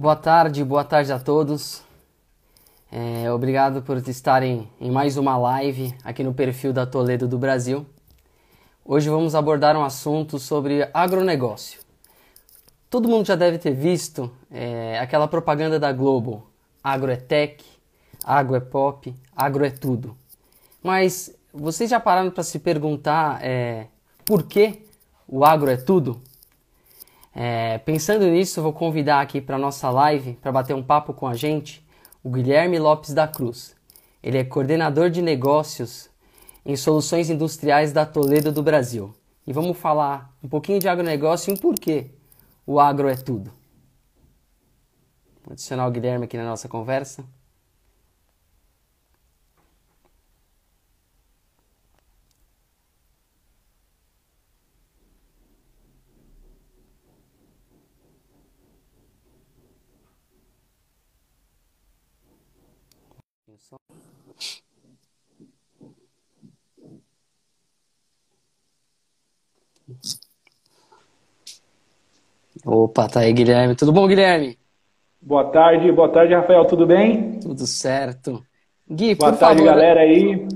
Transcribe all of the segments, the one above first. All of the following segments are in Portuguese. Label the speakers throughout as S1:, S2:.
S1: Boa tarde, boa tarde a todos. É, obrigado por estarem em mais uma live aqui no perfil da Toledo do Brasil. Hoje vamos abordar um assunto sobre agronegócio. Todo mundo já deve ter visto é, aquela propaganda da Globo: agro é tech, agro é pop, agro é tudo. Mas vocês já pararam para se perguntar é, por que o agro é tudo? É, pensando nisso, vou convidar aqui para nossa live, para bater um papo com a gente, o Guilherme Lopes da Cruz. Ele é coordenador de negócios em soluções industriais da Toledo do Brasil. E vamos falar um pouquinho de agronegócio e um porquê o agro é tudo. Vou adicionar o Guilherme aqui na nossa conversa. Opa, tá aí, Guilherme. Tudo bom, Guilherme?
S2: Boa tarde, boa tarde, Rafael. Tudo bem?
S1: Tudo certo. Gui,
S2: boa tarde,
S1: favor,
S2: galera aí.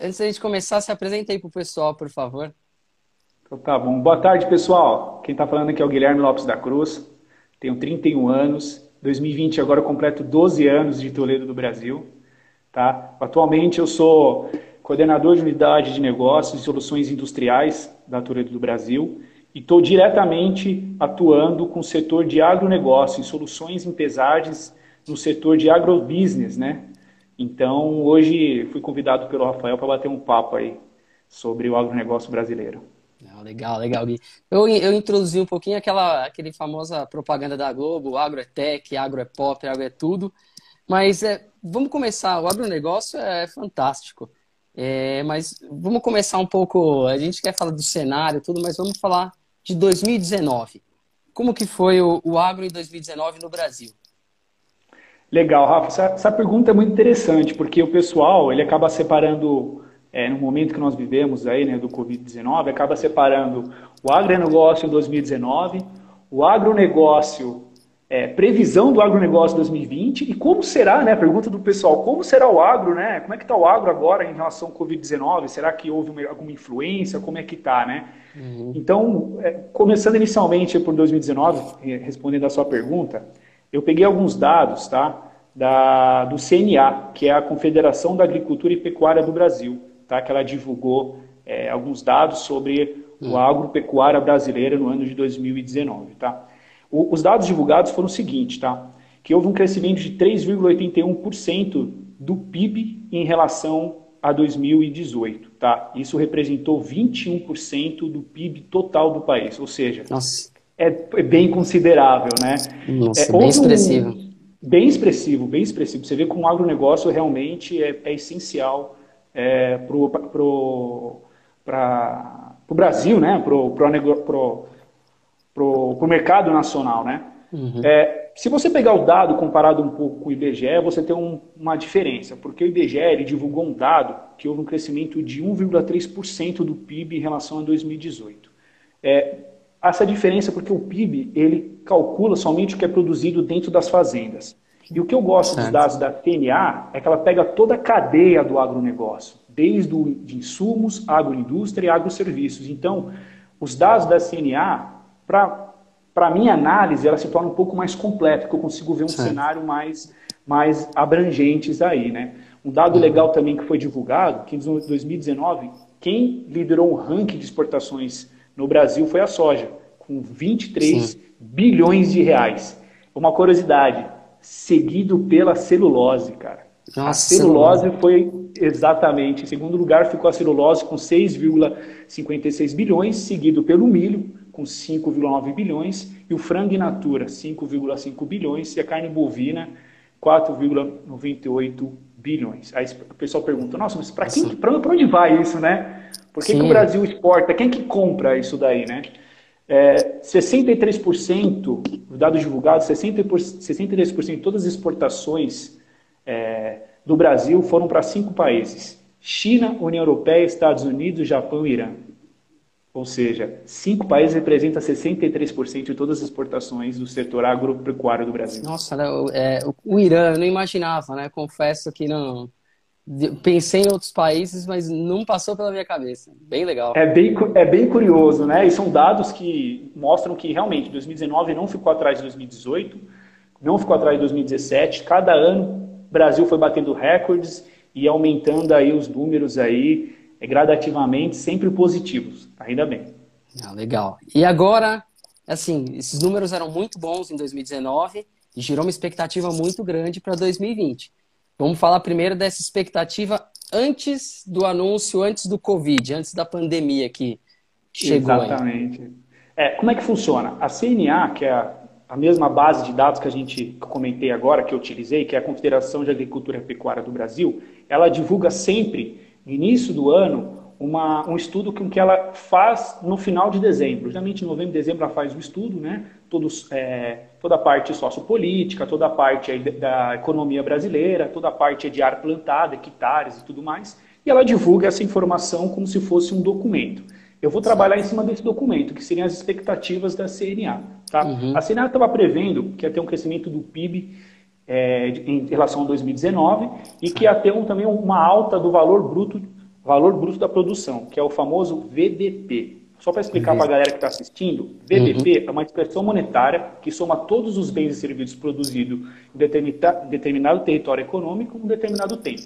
S1: Antes da gente começar, se apresenta aí pro pessoal, por favor.
S2: Então, tá bom. Boa tarde, pessoal. Quem está falando aqui é o Guilherme Lopes da Cruz. Tenho 31 anos. 2020 agora eu completo 12 anos de Toledo do Brasil. Tá? Atualmente eu sou coordenador de unidade de negócios e soluções industriais da Toledo do Brasil e estou diretamente atuando com o setor de agronegócio e soluções em pesagens no setor de agrobusiness, né? Então, hoje fui convidado pelo Rafael para bater um papo aí sobre o agronegócio brasileiro.
S1: legal, legal, Gui. Eu, eu introduzi um pouquinho aquela aquele famosa propaganda da Globo, agro é tech, agro é pop, agro é tudo. Mas é, vamos começar, o agronegócio é fantástico. É, mas vamos começar um pouco, a gente quer falar do cenário tudo, mas vamos falar de 2019. Como que foi o, o agro em 2019 no Brasil?
S2: Legal, Rafa. Essa, essa, pergunta é muito interessante, porque o pessoal ele acaba separando, é, no momento que nós vivemos aí, né, do Covid-19, acaba separando o agronegócio em 2019, o agronegócio é, previsão do agronegócio 2020 e como será, né? Pergunta do pessoal, como será o agro, né? Como é que está o agro agora em relação ao Covid-19? Será que houve uma, alguma influência? Como é que está, né? Uhum. Então, é, começando inicialmente por 2019, respondendo a sua pergunta, eu peguei alguns dados, tá? Da, do CNA, que é a Confederação da Agricultura e Pecuária do Brasil, tá? Que ela divulgou é, alguns dados sobre uhum. o agropecuária brasileira no ano de 2019, tá? O, os dados divulgados foram o seguinte, tá? Que houve um crescimento de 3,81% do PIB em relação a 2018, tá? Isso representou 21% do PIB total do país, ou seja, é, é, bem considerável, né?
S1: Nossa, é, bem expressivo. Um,
S2: bem expressivo, bem expressivo. Você vê como o agronegócio realmente é, é essencial é, para o Brasil, né? Pro, pro, pro, para o mercado nacional, né? Uhum. É, se você pegar o dado comparado um pouco com o IBGE, você tem um, uma diferença, porque o IBGE divulgou um dado que houve um crescimento de 1,3% do PIB em relação a 2018. É, essa diferença é porque o PIB ele calcula somente o que é produzido dentro das fazendas. E o que eu gosto dos dados da TNA é que ela pega toda a cadeia do agronegócio, desde o de insumos, agroindústria e agroserviços. Então, os dados da CNA para a minha análise, ela se torna um pouco mais completa, porque eu consigo ver um certo. cenário mais, mais abrangentes aí, né? Um dado uhum. legal também que foi divulgado, que em 2019, quem liderou o ranking de exportações no Brasil foi a soja, com 23 Sim. bilhões de reais. Uma curiosidade, seguido pela celulose, cara. Nossa, a celulose foi exatamente, em segundo lugar ficou a celulose com 6,56 bilhões, seguido pelo milho com 5,9 bilhões, e o frango in natura, 5,5 bilhões, e a carne bovina, 4,98 bilhões. Aí o pessoal pergunta, nossa, mas para quem, para onde vai isso, né? Por que, que, o Brasil exporta? Quem que compra isso daí, né? É, 63%, dados divulgados, 60 63% de todas as exportações é, do Brasil foram para cinco países: China, União Europeia, Estados Unidos, Japão e Irã. Ou seja, cinco países representam 63% de todas as exportações do setor agropecuário do Brasil.
S1: Nossa, né, é, o Irã, eu não imaginava, né? Confesso que não. Pensei em outros países, mas não passou pela minha cabeça. Bem legal.
S2: É bem, é bem curioso, né? E são dados que mostram que realmente 2019 não ficou atrás de 2018, não ficou atrás de 2017. Cada ano o Brasil foi batendo recordes e aumentando aí os números aí é, gradativamente, sempre positivos. Ainda bem.
S1: Ah, legal. E agora, assim, esses números eram muito bons em 2019 e gerou uma expectativa muito grande para 2020. Vamos falar primeiro dessa expectativa antes do anúncio, antes do Covid, antes da pandemia que chegou.
S2: Exatamente. É, como é que funciona? A CNA, que é a, a mesma base de dados que a gente que comentei agora, que eu utilizei, que é a Confederação de Agricultura e Pecuária do Brasil, ela divulga sempre, início do ano, uma, um estudo que, que ela faz no final de dezembro. Geralmente, em novembro dezembro, ela faz o estudo, né? Todos, é, toda a parte sociopolítica, toda a parte da economia brasileira, toda a parte de ar plantado, hectares e tudo mais. E ela divulga essa informação como se fosse um documento. Eu vou trabalhar em cima desse documento, que seriam as expectativas da CNA. Tá? Uhum. A CNA estava prevendo que ia ter um crescimento do PIB é, em relação a 2019 e que ia ter um, também uma alta do valor bruto valor bruto da produção, que é o famoso VBP. Só para explicar para a galera que está assistindo, VBP uhum. é uma expressão monetária que soma todos os bens e serviços produzidos em determinado território econômico em um determinado tempo.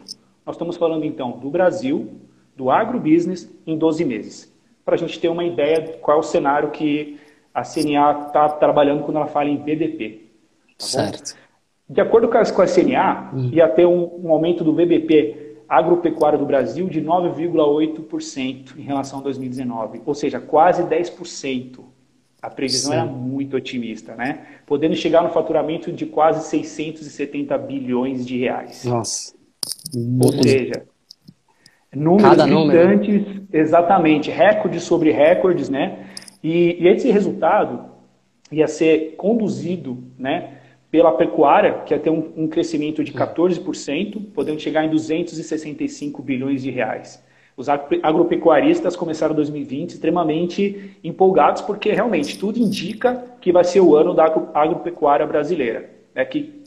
S2: Nós estamos falando então do Brasil, do agrobusiness, em 12 meses. Para a gente ter uma ideia de qual é o cenário que a CNA está trabalhando quando ela fala em VBP. Tá certo. De acordo com a, CNA, uhum. ia ter um, um aumento do VBP agropecuária do Brasil de 9,8% em relação a 2019, ou seja, quase 10%. A previsão Sim. era muito otimista, né? Podendo chegar no faturamento de quase 670 bilhões de reais.
S1: Nossa.
S2: Ou seja, números Cada gigantes, número. exatamente, recordes sobre recordes, né? E, e esse resultado ia ser conduzido, né? Pela pecuária, que ia ter um, um crescimento de 14%, podendo chegar em 265 bilhões de reais. Os agropecuaristas começaram 2020 extremamente empolgados, porque realmente tudo indica que vai ser o ano da agropecuária brasileira. Né? Que,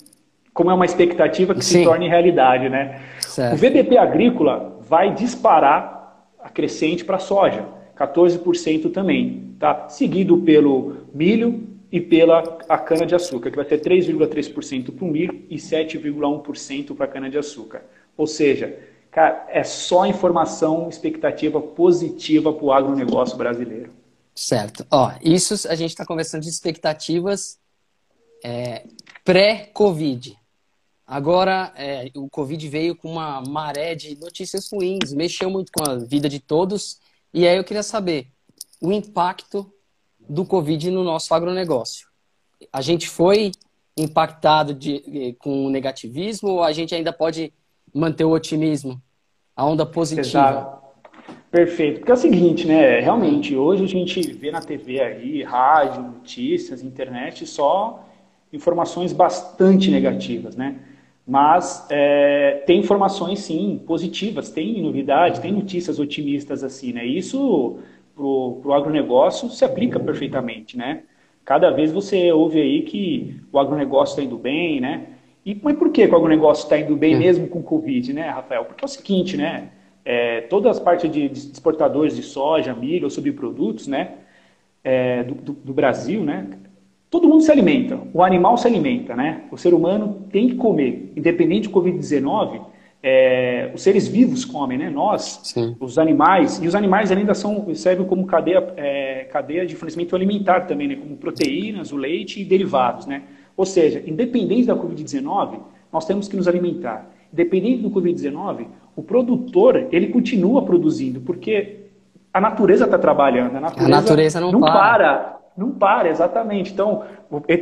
S2: como é uma expectativa que Sim. se torne realidade. Né? O VBP agrícola vai disparar a crescente para a soja, 14% também. Tá? Seguido pelo milho, e pela a cana-de-açúcar, que vai ter 3,3% para o milho e 7,1% para a cana-de-açúcar. Ou seja, cara, é só informação, expectativa positiva para o agronegócio brasileiro.
S1: Certo. Ó, isso a gente está conversando de expectativas é, pré-Covid. Agora, é, o Covid veio com uma maré de notícias ruins, mexeu muito com a vida de todos. E aí eu queria saber o impacto do Covid no nosso agronegócio. A gente foi impactado de, eh, com negativismo ou a gente ainda pode manter o otimismo, a onda positiva? Exato.
S2: Perfeito. Porque é o seguinte, né? Realmente, hoje a gente vê na TV aí, rádio, notícias, internet, só informações bastante negativas, né? Mas é, tem informações, sim, positivas, tem novidades, tem notícias otimistas, assim, né? Isso para o agronegócio se aplica perfeitamente, né? Cada vez você ouve aí que o agronegócio está indo bem, né? E mas por que, o agronegócio está indo bem é. mesmo com o Covid, né, Rafael? Porque é o seguinte, né? É, todas as partes de, de exportadores de soja, milho ou subprodutos, né? É, do, do, do Brasil, né? Todo mundo se alimenta, o animal se alimenta, né? O ser humano tem que comer, independente do Covid-19, é, os seres vivos comem, né? Nós, Sim. os animais, e os animais ainda são, servem como cadeia, é, cadeia de fornecimento alimentar também, né? Como proteínas, o leite e derivados, né? Ou seja, independente da Covid-19, nós temos que nos alimentar. Independente do Covid-19, o produtor, ele continua produzindo, porque a natureza está trabalhando. A natureza,
S1: a natureza não, não para. para.
S2: Não para, exatamente. Então,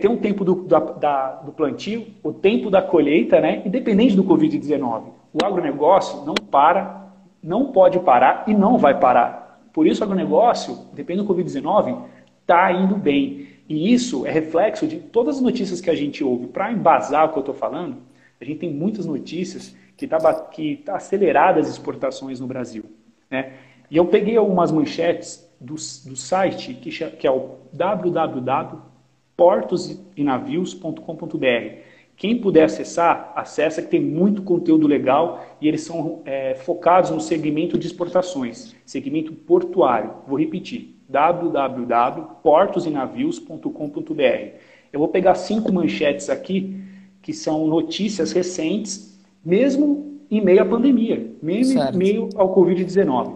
S2: tem um tempo do, da, da, do plantio, o tempo da colheita, né? Independente do Covid-19 o agronegócio não para, não pode parar e não vai parar. Por isso o agronegócio, dependendo do Covid-19, está indo bem. E isso é reflexo de todas as notícias que a gente ouve. Para embasar o que eu estou falando, a gente tem muitas notícias que está que tá aceleradas as exportações no Brasil. Né? E eu peguei algumas manchetes do, do site que, que é o www.portosenavios.com.br. Quem puder acessar, acessa que tem muito conteúdo legal e eles são é, focados no segmento de exportações, segmento portuário. Vou repetir, www.portosenavios.com.br. Eu vou pegar cinco manchetes aqui, que são notícias recentes, mesmo em meio à pandemia, mesmo em meio ao Covid-19.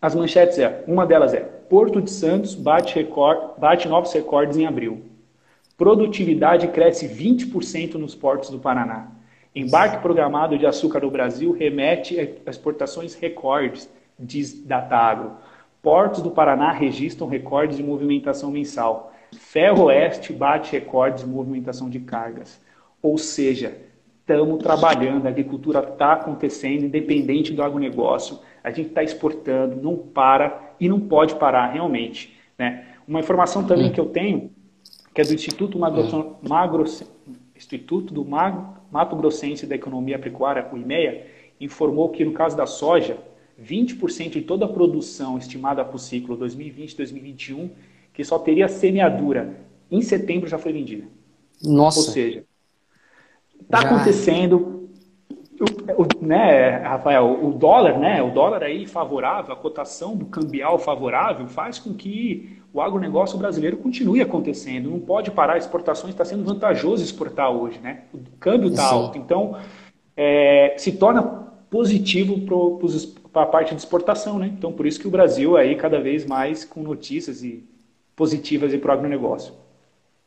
S2: As manchetes é, uma delas é, Porto de Santos bate, recorde, bate novos recordes em abril. Produtividade cresce 20% nos portos do Paraná. Embarque programado de açúcar no Brasil remete a exportações recordes, diz Datagro. Portos do Paraná registram recordes de movimentação mensal. Ferroeste bate recordes de movimentação de cargas. Ou seja, estamos trabalhando, a agricultura está acontecendo, independente do agronegócio, a gente está exportando, não para e não pode parar realmente. Né? Uma informação também hum. que eu tenho que é do Instituto, Magro, Magro, Instituto do Mato Grossense da Economia Pecuária, o IMEA, informou que no caso da soja, 20% de toda a produção estimada para o ciclo 2020-2021, que só teria semeadura em setembro já foi vendida.
S1: Nossa.
S2: Ou seja, está acontecendo, o, o, né, Rafael, o dólar, né, o dólar aí favorável, a cotação do cambial favorável faz com que o agronegócio brasileiro continue acontecendo. Não pode parar, exportações está sendo vantajoso exportar hoje, né? O câmbio está alto. Então, é, se torna positivo para a parte de exportação, né? Então, por isso que o Brasil aí cada vez mais com notícias e positivas para o agronegócio.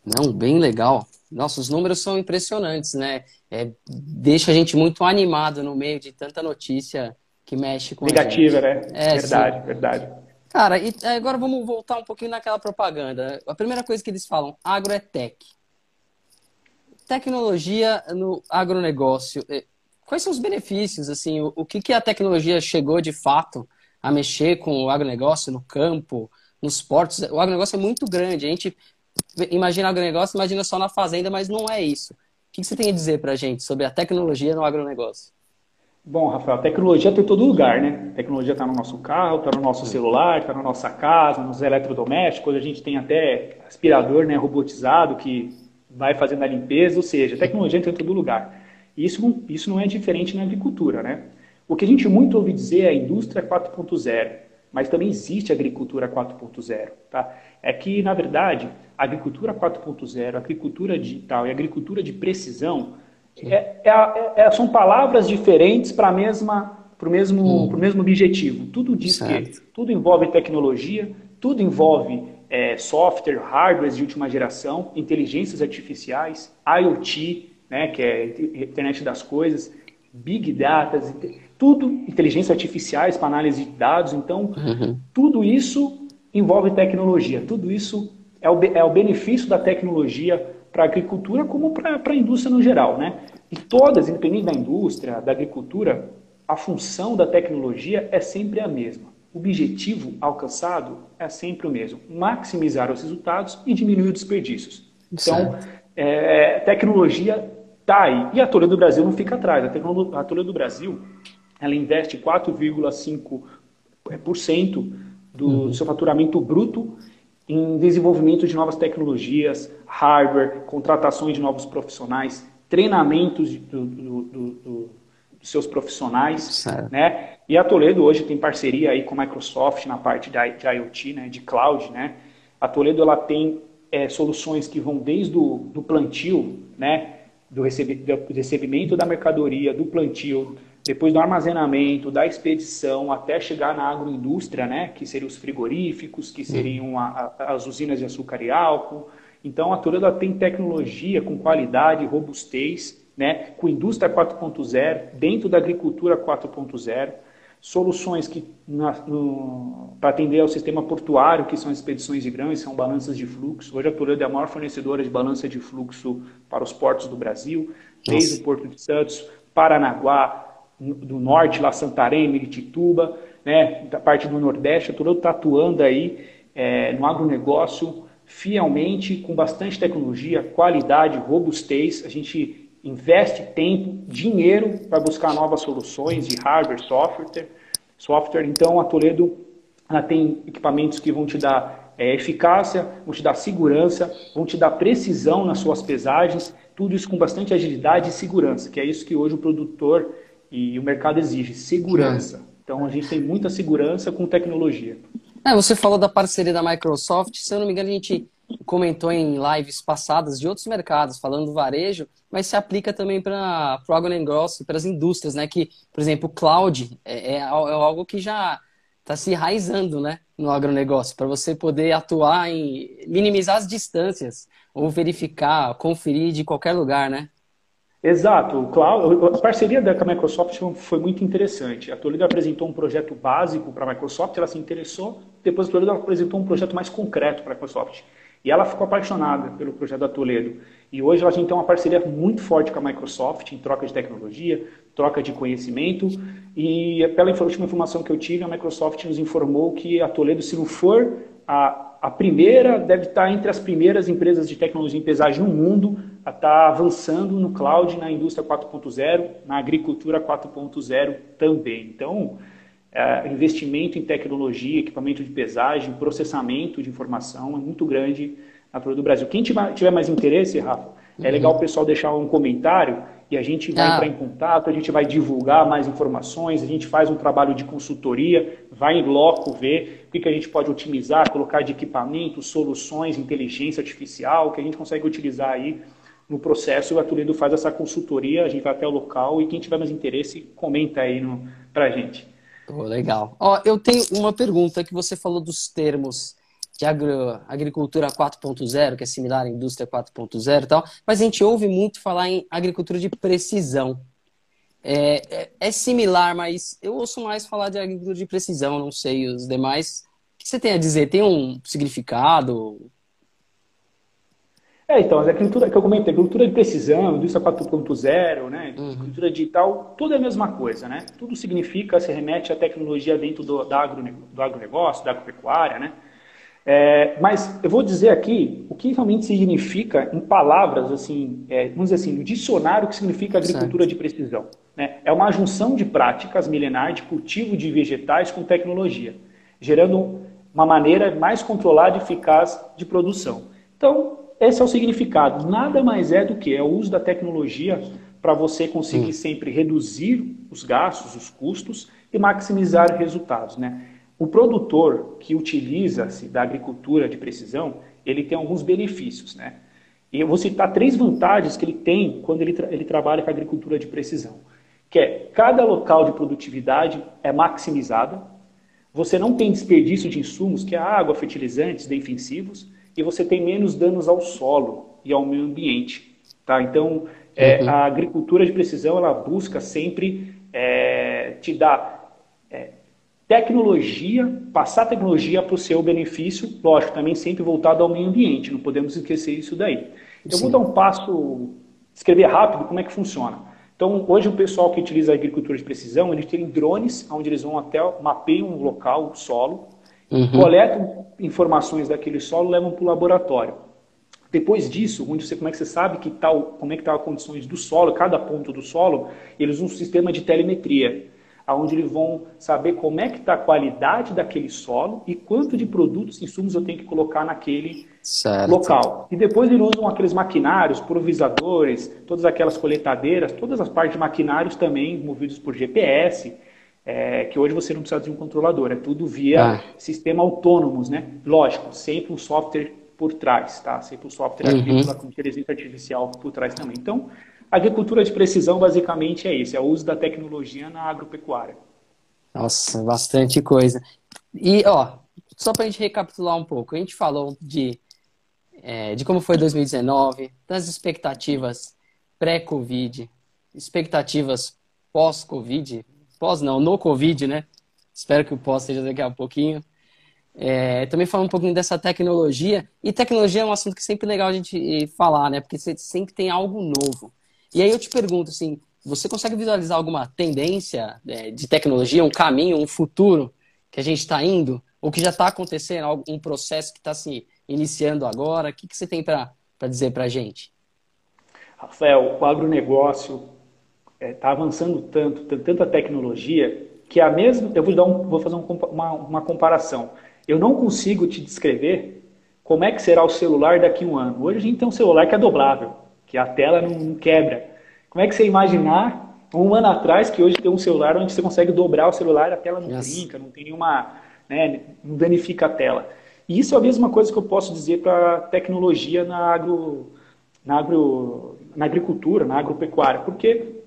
S1: Não, bem legal. Nossa, os números são impressionantes, né? É, deixa a gente muito animado no meio de tanta notícia que mexe com
S2: Negativa, né? É, verdade, sim. verdade.
S1: Cara, e agora vamos voltar um pouquinho naquela propaganda. A primeira coisa que eles falam, agro é tech. Tecnologia no agronegócio. É, quais são os benefícios, assim, o, que, que a tecnologia chegou de fato a mexer com o agronegócio no campo, nos portos? O agronegócio é muito grande. A gente imagina agronegócio, imagina só na fazenda, mas não é isso. O que, que você tem a dizer para a gente sobre a tecnologia no agronegócio?
S2: Bom, Rafael, a tecnologia está em todo lugar, né? A tecnologia está no nosso carro, está no nosso celular, está na nossa casa, nos eletrodomésticos. A gente tem até aspirador né, robotizado que vai fazendo a limpeza, ou seja, a tecnologia está em todo lugar. E isso, isso não é diferente na agricultura, né? O que a gente muito ouve dizer é a indústria 4.0, mas também existe a agricultura 4.0, tá? É que, na verdade, a agricultura 4.0, a agricultura digital e a agricultura de precisão é, é, é, são palavras diferentes para mesma para o mesmo, hum. mesmo objetivo. Tudo diz certo. que tudo envolve tecnologia, tudo envolve é, software, hardware de última geração, inteligências artificiais, IoT, né, que é internet das coisas, big data, tudo inteligências artificiais para análise de dados. Então, uhum. tudo isso envolve tecnologia. Tudo isso é o, é o benefício da tecnologia para a agricultura como para a indústria no geral. Né? E todas, independente da indústria, da agricultura, a função da tecnologia é sempre a mesma. O objetivo alcançado é sempre o mesmo: maximizar os resultados e diminuir os desperdícios. Então, é, tecnologia está aí. E a Toledo do Brasil não fica atrás. A, a Toledo do Brasil ela investe 4,5% do uhum. seu faturamento bruto em desenvolvimento de novas tecnologias, hardware, contratações de novos profissionais, treinamentos do, do, do, dos seus profissionais, certo. né? E a Toledo hoje tem parceria aí com a Microsoft na parte de, de IoT, né? De cloud, né? A Toledo ela tem é, soluções que vão desde o do plantio, né? Do, recebe, do recebimento da mercadoria, do plantio, depois do armazenamento, da expedição, até chegar na agroindústria, né, que seriam os frigoríficos, que seriam a, a, as usinas de açúcar e álcool. Então, a Toledo tem tecnologia com qualidade, robustez, né, com indústria 4.0, dentro da agricultura 4.0, soluções que para atender ao sistema portuário, que são as expedições de grãos, são balanças de fluxo. Hoje a Toledo é a maior fornecedora de balança de fluxo para os portos do Brasil, desde o Porto de Santos, Paranaguá, do norte, lá Santarém, Miritituba, né, da parte do Nordeste, todo está atuando aí é, no agronegócio fielmente, com bastante tecnologia, qualidade, robustez. A gente investe tempo, dinheiro para buscar novas soluções de hardware, software. software. Então, a Toledo ela tem equipamentos que vão te dar é, eficácia, vão te dar segurança, vão te dar precisão nas suas pesagens, tudo isso com bastante agilidade e segurança, que é isso que hoje o produtor e o mercado exige, segurança. Então a gente tem muita segurança com tecnologia.
S1: É, você falou da parceria da Microsoft, se eu não me engano a gente comentou em lives passadas de outros mercados, falando do varejo, mas se aplica também para o agronegócio, para as indústrias, né? Que, por exemplo, o cloud é, é, é algo que já está se enraizando né, no agronegócio, para você poder atuar em minimizar as distâncias ou verificar, conferir de qualquer lugar, né?
S2: Exato. A parceria da Microsoft foi muito interessante. A Toledo apresentou um projeto básico para a Microsoft, ela se interessou, depois a Toledo apresentou um projeto mais concreto para a Microsoft. E ela ficou apaixonada pelo projeto da Toledo. E hoje a gente tem uma parceria muito forte com a Microsoft em troca de tecnologia, troca de conhecimento. E pela última informação que eu tive, a Microsoft nos informou que a Toledo, se não for a, a primeira, deve estar entre as primeiras empresas de tecnologia em pesagem no mundo a estar avançando no cloud, na indústria 4.0, na agricultura 4.0 também. Então, é, investimento em tecnologia, equipamento de pesagem, processamento de informação é muito grande na do Brasil. Quem tiver, mais interesse, Rafa, é uhum. legal o pessoal deixar um comentário e a gente vai ah. entrar em contato, a gente vai divulgar mais informações, a gente faz um trabalho de consultoria, vai em loco ver o que, que a gente pode otimizar, colocar de equipamentos, soluções, inteligência artificial, que a gente consegue utilizar aí no processo. O Toledo faz essa consultoria, a gente vai até o local e quem tiver mais interesse, comenta aí para a gente.
S1: Oh, legal. Eu tenho uma pergunta que você falou dos termos de agro, agricultura 4.0, que é similar à indústria 4.0 e tal, mas a gente ouve muito falar em agricultura de precisão. É, é, é, similar, mas eu ouço mais falar de agricultura de precisão, não sei os demais. O que você tem a dizer? Tem um significado?
S2: É, então, a agricultura que eu comentei, agricultura de precisão, indústria 4.0, né, uhum. agricultura digital, tudo é a mesma coisa, né? Tudo significa, se remete à tecnologia dentro do, da agro, do agronegócio, da agropecuária, né? É, mas eu vou dizer aqui o que realmente significa em palavras, assim, é, vamos dizer assim, no dicionário o que significa agricultura certo. de precisão. Né? É uma junção de práticas milenares de cultivo de vegetais com tecnologia, gerando uma maneira mais controlada e eficaz de produção. Então, esse é o significado. Nada mais é do que é o uso da tecnologia para você conseguir sempre reduzir os gastos, os custos e maximizar resultados. Né? O produtor que utiliza-se da agricultura de precisão, ele tem alguns benefícios. Né? E eu vou citar três vantagens que ele tem quando ele, tra ele trabalha com agricultura de precisão. Que é, cada local de produtividade é maximizada, você não tem desperdício de insumos, que é água, fertilizantes, defensivos, e você tem menos danos ao solo e ao meio ambiente. Tá? Então, é, uhum. a agricultura de precisão ela busca sempre é, te dar é, tecnologia, passar tecnologia para o seu benefício, lógico, também sempre voltado ao meio ambiente, não podemos esquecer isso daí. Então, eu vou dar um passo, escrever rápido como é que funciona. Então, hoje o pessoal que utiliza a agricultura de precisão, eles têm drones, onde eles vão até, mapeiam um local, o solo, uhum. coletam informações daquele solo levam para o laboratório. Depois disso, onde você, como é que você sabe que tal, como é que estão tá as condições do solo, cada ponto do solo, eles usam um sistema de telemetria, onde eles vão saber como é que está a qualidade daquele solo e quanto de produtos e insumos eu tenho que colocar naquele certo. local. E depois eles usam aqueles maquinários, pulverizadores, todas aquelas coletadeiras, todas as partes de maquinários também movidos por GPS, é, que hoje você não precisa de um controlador, é tudo via ah. sistema autônomos, né? Lógico, sempre um software por trás, tá? Sempre um software uhum. com inteligência artificial por trás também. Então, agricultura de precisão basicamente é isso, é o uso da tecnologia na agropecuária.
S1: Nossa, bastante coisa. E, ó, só para a gente recapitular um pouco, a gente falou de, é, de como foi 2019, das expectativas pré-Covid, expectativas pós-Covid, pós não, no Covid, né? Espero que o pós seja daqui a pouquinho. É, também falar um pouquinho dessa tecnologia. E tecnologia é um assunto que é sempre legal a gente falar, né? Porque você sempre tem algo novo. E aí eu te pergunto, assim, você consegue visualizar alguma tendência é, de tecnologia, um caminho, um futuro que a gente está indo? Ou que já está acontecendo, um processo que está se iniciando agora? O que, que você tem para dizer para a gente?
S2: Rafael, o agronegócio está é, avançando tanto, tanta tecnologia, que é a mesma. Eu vou, dar um, vou fazer um, uma, uma comparação. Eu não consigo te descrever como é que será o celular daqui a um ano. Hoje a gente tem um celular que é dobrável, que a tela não, não quebra. Como é que você imaginar um ano atrás que hoje tem um celular onde você consegue dobrar o celular, a tela não yes. brinca, não tem nenhuma, né, não danifica a tela. E isso é a mesma coisa que eu posso dizer para tecnologia na agro, na agro, na agricultura, na agropecuária, porque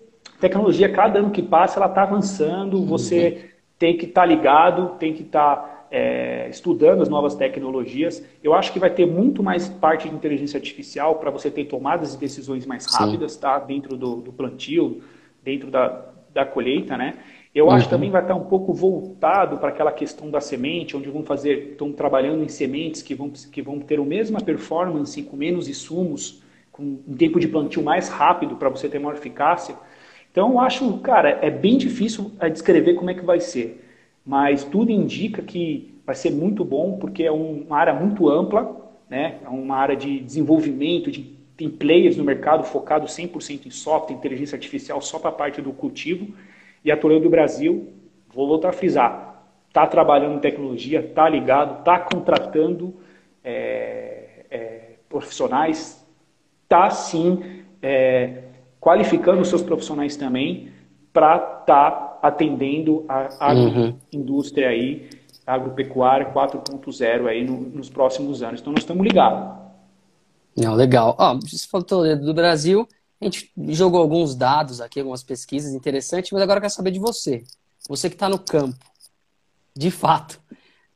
S2: tecnologia, cada ano que passa, ela está avançando, uhum. você tem que estar tá ligado, tem que estar tá, é, estudando as novas tecnologias. Eu acho que vai ter muito mais parte de inteligência artificial para você ter tomadas de decisões mais rápidas, Sim. tá? Dentro do, do, plantio, dentro da, da colheita, né? Eu uhum. acho também vai estar um pouco voltado para aquela questão da semente, onde vão fazer, estão trabalhando em sementes que vão, que vão ter a mesma performance, com menos insumos, com um tempo de plantio mais rápido para você ter maior eficácia. Então, eu acho, cara, é bem difícil é, descrever como é que vai ser, mas tudo indica que vai ser muito bom, porque é uma área muito ampla, né? é uma área de desenvolvimento, de, tem players no mercado focado 100% em software, inteligência artificial só para a parte do cultivo, e a Toledo do Brasil, vou voltar a frisar, está trabalhando em tecnologia, está ligado, está contratando é, é, profissionais, está sim é, qualificando os seus profissionais também para estar tá atendendo a agroindústria uhum. aí, agropecuária 4.0 aí no, nos próximos anos. Então nós estamos ligados.
S1: Não, legal. Ó, você falou do Brasil, a gente jogou alguns dados aqui, algumas pesquisas interessantes, mas agora eu quero saber de você. Você que está no campo, de fato,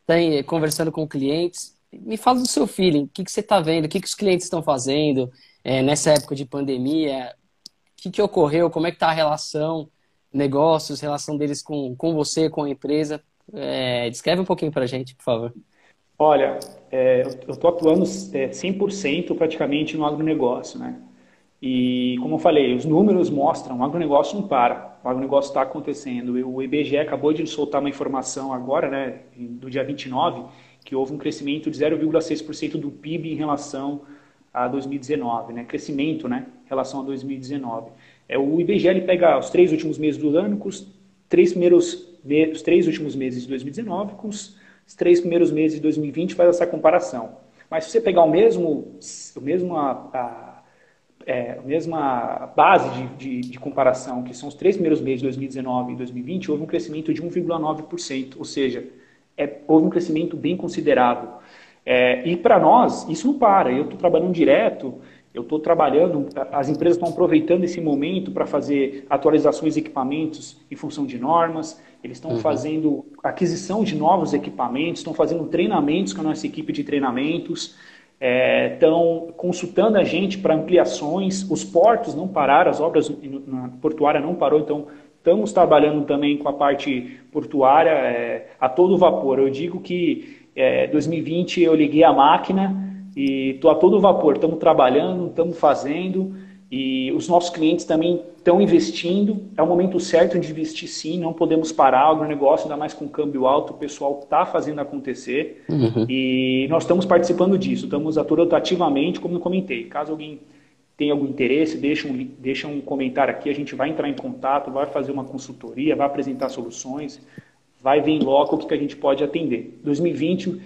S1: tem, tá conversando com clientes, me fala do seu feeling, o que, que você está vendo, o que, que os clientes estão fazendo é, nessa época de pandemia, que, que ocorreu, como é que está a relação, negócios, relação deles com, com você, com a empresa. É, descreve um pouquinho para a gente, por favor.
S2: Olha, é, eu estou atuando é, 100% praticamente no agronegócio, né? E, como eu falei, os números mostram, o agronegócio não para, o agronegócio está acontecendo. O IBGE acabou de soltar uma informação agora, né, do dia 29, que houve um crescimento de 0,6% do PIB em relação a 2019, né? Crescimento, né? Em relação a 2019. É, o IBGE ele pega os três últimos meses do ano com os três primeiros os três últimos meses de 2019 com os, três primeiros meses de 2020 faz essa comparação. Mas se você pegar o mesmo, o mesmo a, a, é, a mesma base de, de, de, comparação, que são os três primeiros meses de 2019 e 2020, houve um crescimento de 1,9%, ou seja, é, houve um crescimento bem considerável. É, e para nós, isso não para. Eu estou trabalhando direto, eu estou trabalhando, as empresas estão aproveitando esse momento para fazer atualizações de equipamentos em função de normas, eles estão uhum. fazendo aquisição de novos equipamentos, estão fazendo treinamentos com a nossa equipe de treinamentos, é, estão consultando a gente para ampliações, os portos não pararam, as obras na portuária não parou, então estamos trabalhando também com a parte portuária é, a todo vapor. Eu digo que é, 2020 eu liguei a máquina e estou a todo vapor. Estamos trabalhando, estamos fazendo e os nossos clientes também estão investindo. É o momento certo de investir sim, não podemos parar. O agronegócio, ainda mais com câmbio alto, o pessoal está fazendo acontecer uhum. e nós estamos participando disso. Estamos atuando ativamente, como eu comentei. Caso alguém tenha algum interesse, deixa um, deixa um comentário aqui, a gente vai entrar em contato, vai fazer uma consultoria, vai apresentar soluções vai ver em loco o que, a gente pode atender. 2020,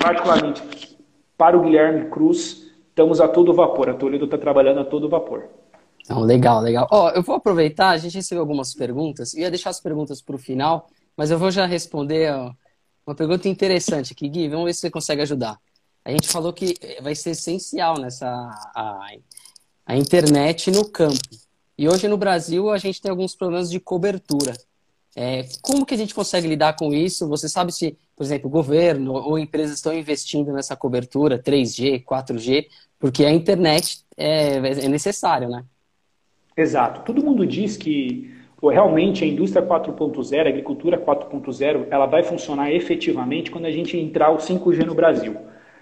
S2: particularmente para o Guilherme Cruz, estamos a todo vapor. A Toledo está trabalhando a todo vapor.
S1: Não, legal, legal. Ó, eu vou aproveitar, a gente recebeu algumas perguntas, eu ia deixar as perguntas para o final, mas eu vou já responder uma pergunta interessante aqui, Gui, vamos ver se você consegue ajudar. A gente falou que vai ser essencial nessa a, a internet no campo. E hoje no Brasil a gente tem alguns problemas de cobertura. É, como que a gente consegue lidar com isso? Você sabe se, por exemplo, o governo ou empresas estão investindo nessa cobertura 3G, 4G, porque a internet é, é necessário, né?
S2: Exato. Todo mundo diz que realmente a indústria 4.0, a agricultura 4.0, ela vai funcionar efetivamente quando a gente entrar o 5G no Brasil.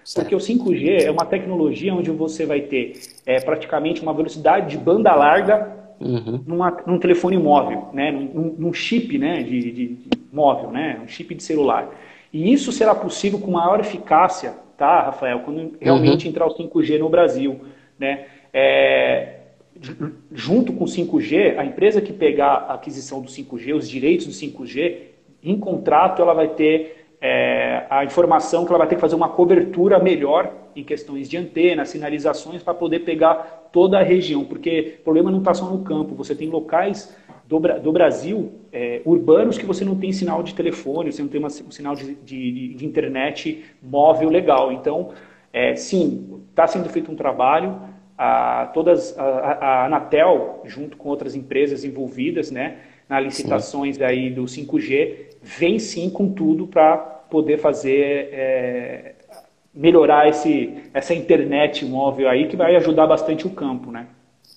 S2: Certo. Porque o 5G é uma tecnologia onde você vai ter é, praticamente uma velocidade de banda larga uhum. numa, num telefone móvel, né? num, num chip né? De, de, de, móvel, né? um chip de celular. E isso será possível com maior eficácia, tá, Rafael, quando realmente uhum. entrar o 5G no Brasil. Né? É, junto com o 5G, a empresa que pegar a aquisição do 5G, os direitos do 5G, em contrato ela vai ter é, a informação que ela vai ter que fazer uma cobertura melhor em questões de antena, sinalizações, para poder pegar toda a região, porque o problema não está só no campo, você tem locais do, do Brasil é, urbanos que você não tem sinal de telefone, você não tem uma, um sinal de, de, de internet móvel legal. Então, é, sim, está sendo feito um trabalho, a, todas, a, a, Anatel, junto com outras empresas envolvidas, né, nas licitações aí do 5G, vem sim com tudo para poder fazer é, melhorar esse, essa internet móvel aí que vai ajudar bastante o campo, né?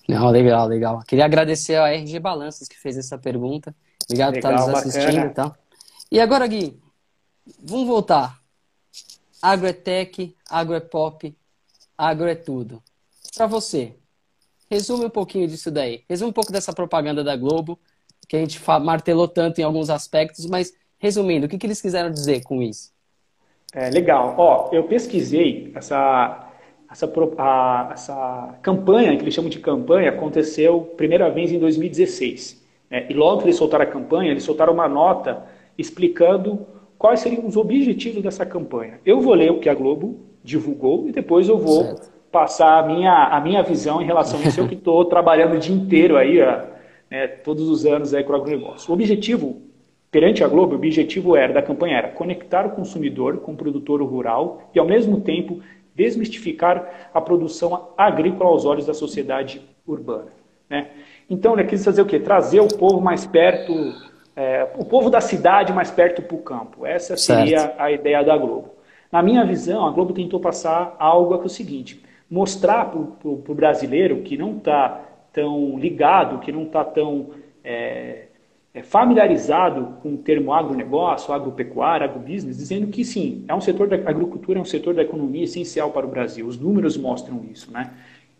S1: Não, legal, legal. Queria agradecer a RG Balanças que fez essa pergunta. Obrigado legal, por estar nos assistindo e tal. E agora, Gui, vamos voltar. Agro é tech, agro é pop, agro é tudo. Para você, resume um pouquinho disso daí. Resume um pouco dessa propaganda da Globo, que a gente martelou tanto em alguns aspectos, mas resumindo, o que, que eles quiseram dizer com isso?
S2: É, legal. Ó, eu pesquisei essa essa, a, essa campanha, que eles chamam de campanha, aconteceu primeira vez em 2016. Né? E logo que eles soltaram a campanha, eles soltaram uma nota explicando quais seriam os objetivos dessa campanha. Eu vou ler o que a Globo divulgou e depois eu vou certo. passar a minha, a minha visão em relação a isso. Eu que estou trabalhando o dia inteiro aí, né, todos os anos aí com o agronegócio. O objetivo, perante a Globo, o objetivo era, da campanha era conectar o consumidor com o produtor rural e, ao mesmo tempo, desmistificar a produção agrícola aos olhos da sociedade urbana. Né? Então, ele quis fazer o quê? Trazer o povo mais perto, é, o povo da cidade mais perto para o campo. Essa seria certo. a ideia da Globo. Na minha visão, a Globo tentou passar algo que é o seguinte: mostrar para o brasileiro que não está tão ligado, que não está tão é, é, familiarizado com o termo agronegócio, agropecuária, agrobusiness, dizendo que sim, é um setor da agricultura, é um setor da economia essencial para o Brasil. Os números mostram isso, né?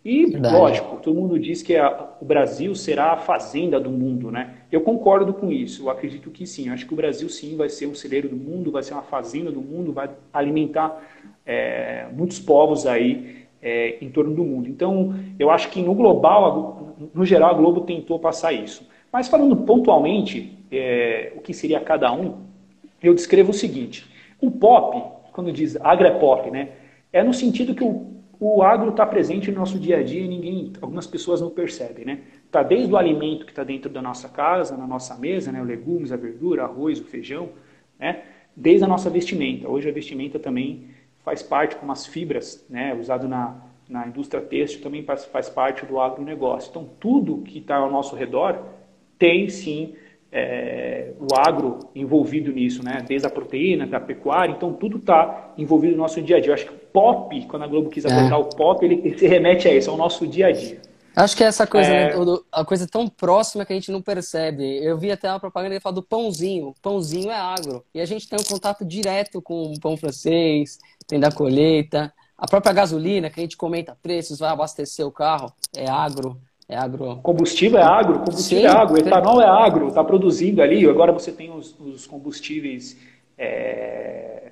S2: E, Verdade. lógico, todo mundo diz que a, o Brasil será a fazenda do mundo, né? Eu concordo com isso, eu acredito que sim. Eu acho que o Brasil, sim, vai ser um celeiro do mundo, vai ser uma fazenda do mundo, vai alimentar é, muitos povos aí é, em torno do mundo. Então, eu acho que no global, no geral, a Globo tentou passar isso. Mas falando pontualmente é, o que seria cada um, eu descrevo o seguinte: o pop, quando diz agrepop, né, é no sentido que o, o agro está presente no nosso dia a dia e ninguém, algumas pessoas não percebem, né? Está desde o alimento que está dentro da nossa casa, na nossa mesa, né, os legumes, a verdura, arroz, o feijão, né? Desde a nossa vestimenta. Hoje a vestimenta também faz parte com as fibras, né, usado na, na indústria têxtil também faz, faz parte do agronegócio. Então tudo que está ao nosso redor tem sim é, o agro envolvido nisso, né? Desde a proteína, da pecuária, então tudo está envolvido no nosso dia a dia. Eu acho que o pop, quando a Globo quis abordar é. o pop, ele, ele, se remete a isso, ao nosso dia a dia.
S1: Acho que é essa coisa, é... Né, a coisa tão próxima que a gente não percebe. Eu vi até uma propaganda que fala do pãozinho. Pãozinho é agro. E a gente tem um contato direto com o pão francês, tem da colheita. A própria gasolina, que a gente comenta preços, vai abastecer o carro, é agro. É agro.
S2: Combustível é agro, combustível Sim, é agro, etanol é agro, está produzindo ali. Agora você tem os, os combustíveis é,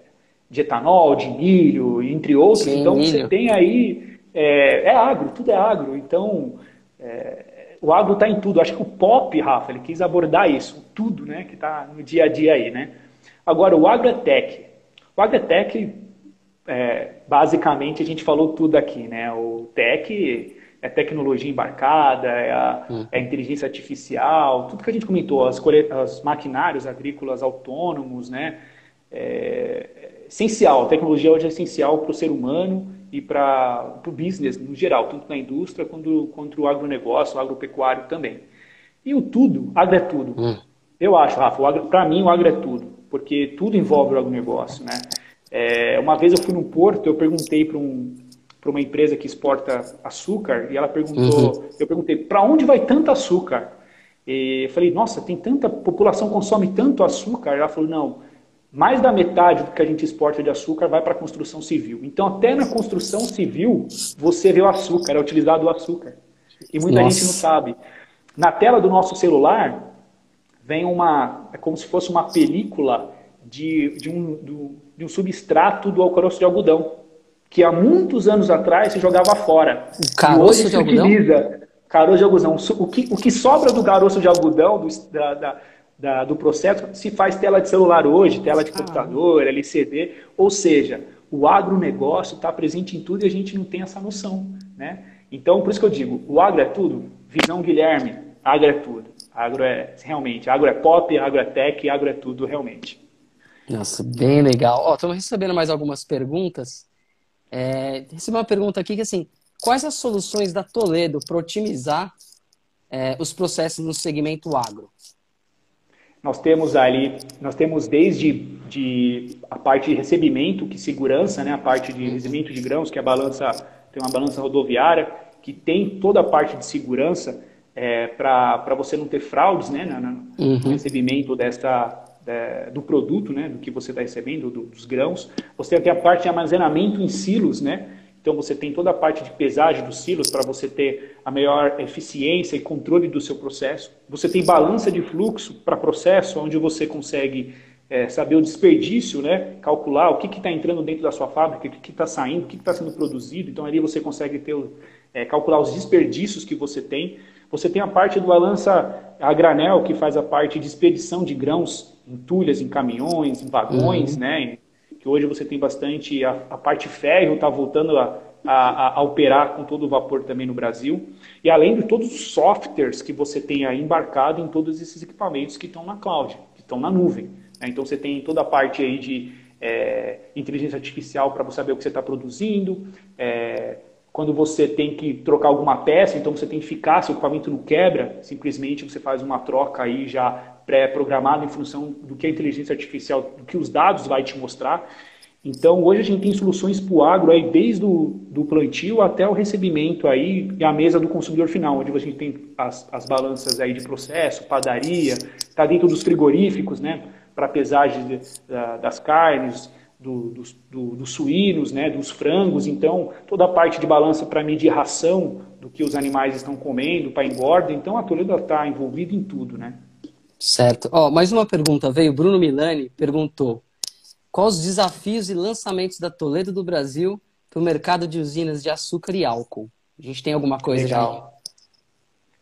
S2: de etanol, de milho, entre outros. Sim, então milho. você tem aí. É, é, agro, tudo é agro. Então é, o agro está em tudo. Acho que o pop, Rafa, ele quis abordar isso, tudo né, que está no dia a dia aí. Né? Agora, o agrotech. O agrotech, é, basicamente, a gente falou tudo aqui. Né? O tech é tecnologia embarcada, é a, hum. é a, inteligência artificial, tudo que a gente comentou, as, as maquinários agrícolas autônomos, né? É, é essencial, a tecnologia hoje é essencial para o ser humano e para o business no geral, tanto na indústria quanto, quanto o agronegócio, o agropecuário também. E o tudo, agro é tudo. Hum. Eu acho, Rafa, para mim o agro é tudo, porque tudo envolve o agronegócio, né? É, uma vez eu fui no porto, eu perguntei para um, para uma empresa que exporta açúcar e ela perguntou, uhum. eu perguntei, para onde vai tanto açúcar? E eu falei, nossa, tem tanta população consome tanto açúcar. Ela falou, não, mais da metade do que a gente exporta de açúcar vai para a construção civil. Então, até na construção civil, você vê o açúcar, é utilizado o açúcar. E muita nossa. gente não sabe. Na tela do nosso celular, vem uma, é como se fosse uma película de, de, um, de um substrato do caroço de algodão que há muitos anos atrás se jogava fora.
S1: O caroço de algodão? Utiliza
S2: Caroço de algodão. O que, o que sobra do caroço de algodão, do, da, da, da, do processo, se faz tela de celular hoje, tela de ah. computador, LCD. Ou seja, o agronegócio está presente em tudo e a gente não tem essa noção. Né? Então, por isso que eu digo, o agro é tudo. Visão Guilherme, agro é tudo. Agro é, realmente, agro é pop, agro é tech, agro é tudo, realmente.
S1: Nossa, bem legal. Ó, estamos recebendo mais algumas perguntas. É, recebi uma pergunta aqui que, assim, quais as soluções da Toledo para otimizar é, os processos no segmento agro?
S2: Nós temos ali, nós temos desde de, a parte de recebimento, que segurança, né, a parte de recebimento de grãos, que é a balança, tem uma balança rodoviária, que tem toda a parte de segurança é, para você não ter fraudes né, no, uhum. recebimento desta, é, do produto, né, do que você está recebendo, do, dos grãos. Você tem a parte de armazenamento em silos, né? Então você tem toda a parte de pesagem dos silos para você ter a melhor eficiência e controle do seu processo. Você tem balança de fluxo para processo, onde você consegue é, saber o desperdício, né? calcular o que está entrando dentro da sua fábrica, o que está saindo, o que está sendo produzido. Então ali você consegue ter, é, calcular os desperdícios que você tem. Você tem a parte do balança a granel, que faz a parte de expedição de grãos em tulhas, em caminhões, em vagões, uhum. né? Que hoje você tem bastante. A, a parte ferro está voltando a, a, a, operar com todo o vapor também no Brasil. E além de todos os softwares que você tem aí embarcado em todos esses equipamentos que estão na cloud, que estão na nuvem. Né? Então você tem toda a parte aí de é, inteligência artificial para você saber o que você está produzindo. É, quando você tem que trocar alguma peça, então você tem que ficar, se o equipamento não quebra, simplesmente você faz uma troca aí já pré-programado em função do que a inteligência artificial, do que os dados vai te mostrar. Então, hoje a gente tem soluções para o agro aí, desde o do plantio até o recebimento aí e a mesa do consumidor final, onde a gente tem as, as balanças aí de processo, padaria, está dentro dos frigoríficos, né, para pesagem de, da, das carnes, do, dos, do, dos suínos, né, dos frangos. Então, toda a parte de balança para medir ração do que os animais estão comendo, para engorda. Então, a Toledo está envolvida em tudo, né.
S1: Certo. Ó, mais uma pergunta veio. Bruno Milani perguntou: quais os desafios e lançamentos da Toledo do Brasil para o mercado de usinas de açúcar e álcool? A gente tem alguma coisa Legal.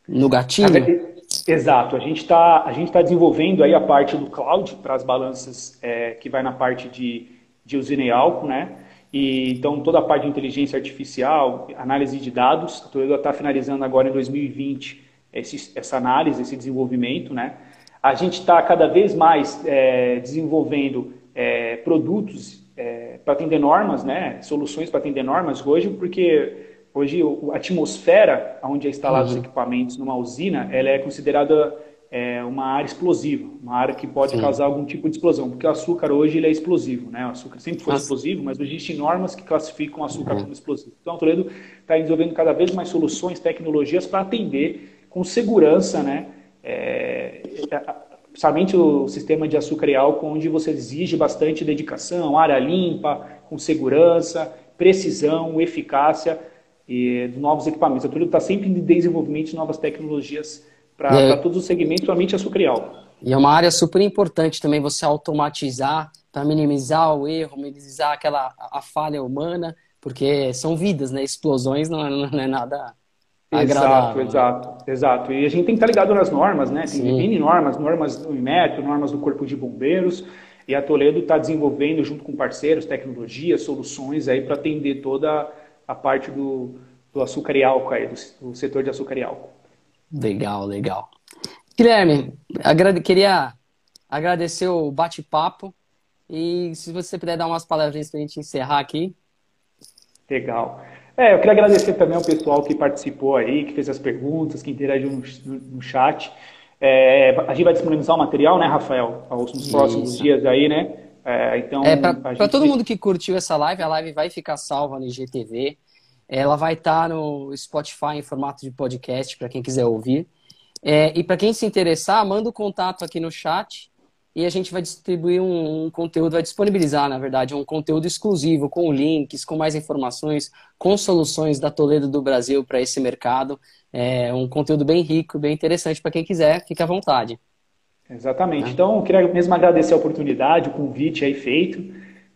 S1: no gatilho?
S2: Exato. A gente está a gente tá desenvolvendo aí a parte do cloud para as balanças é, que vai na parte de, de usina e álcool, né? E, então, toda a parte de inteligência artificial, análise de dados, a Toledo está finalizando agora em 2020 esse, essa análise, esse desenvolvimento, né? A gente está cada vez mais é, desenvolvendo é, produtos é, para atender normas, né? soluções para atender normas hoje, porque hoje a atmosfera onde é instalado uhum. os equipamentos numa usina, ela é considerada é, uma área explosiva, uma área que pode Sim. causar algum tipo de explosão, porque o açúcar hoje ele é explosivo, né? O açúcar sempre foi Nossa. explosivo, mas existem normas que classificam o açúcar uhum. como explosivo. Então, a Toledo está desenvolvendo cada vez mais soluções, tecnologias para atender com segurança, né? É, principalmente o sistema de açúcar e álcool, onde você exige bastante dedicação, área limpa, com segurança, precisão, eficácia e novos equipamentos. A Túlio está sempre em desenvolvimento de novas tecnologias para é... todos os segmentos, somente açúcar e.
S1: E é uma área super importante também você automatizar para minimizar o erro, minimizar aquela a falha humana, porque são vidas, né? Explosões não é, não é nada
S2: Exato, exato, exato. E a gente tem que estar ligado nas normas, né? Tem N normas, normas do IMET, normas do Corpo de Bombeiros, e a Toledo está desenvolvendo, junto com parceiros, tecnologias, soluções aí para atender toda a parte do, do açúcar e álcool aí, do, do, setor de açúcar e álcool.
S1: Legal, legal. Guilherme, agrade, queria agradecer o bate-papo e se você puder dar umas palavrinhas para a gente encerrar aqui.
S2: Legal. É, eu queria agradecer também ao pessoal que participou aí, que fez as perguntas, que interagiu no, no chat. É, a gente vai disponibilizar o material, né, Rafael, nos próximos Isso. dias aí, né?
S1: É, então, é, para gente... todo mundo que curtiu essa live, a live vai ficar salva no IGTV. Ela vai estar tá no Spotify em formato de podcast, para quem quiser ouvir. É, e para quem se interessar, manda o contato aqui no chat e a gente vai distribuir um, um, conteúdo, vai disponibilizar, na verdade, um conteúdo exclusivo com links, com mais informações, com soluções da Toledo do Brasil para esse mercado. É um conteúdo bem rico, bem interessante para quem quiser, fique à vontade.
S2: Exatamente. Então, eu queria mesmo agradecer a oportunidade, o convite aí feito.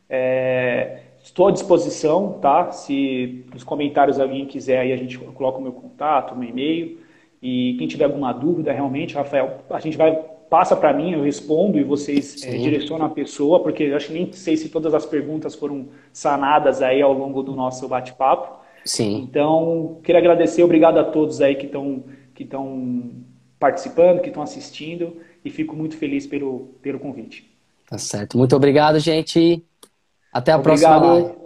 S2: É... estou à disposição, tá? Se nos comentários alguém quiser, aí a gente coloca o meu contato, o meu e-mail. E quem tiver alguma dúvida, realmente, Rafael, a gente vai passa para mim, eu respondo e vocês é, direcionam a pessoa, porque eu acho que nem sei se todas as perguntas foram sanadas aí ao longo do nosso bate-papo.
S1: Sim.
S2: Então, queria agradecer, obrigado a todos aí que estão que estão participando, que estão assistindo e fico muito feliz pelo, pelo convite.
S1: Tá certo. Muito obrigado, gente. Até a
S2: obrigado.
S1: próxima live.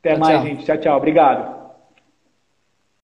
S2: Até tchau, mais, tchau. gente. Tchau, tchau. Obrigado.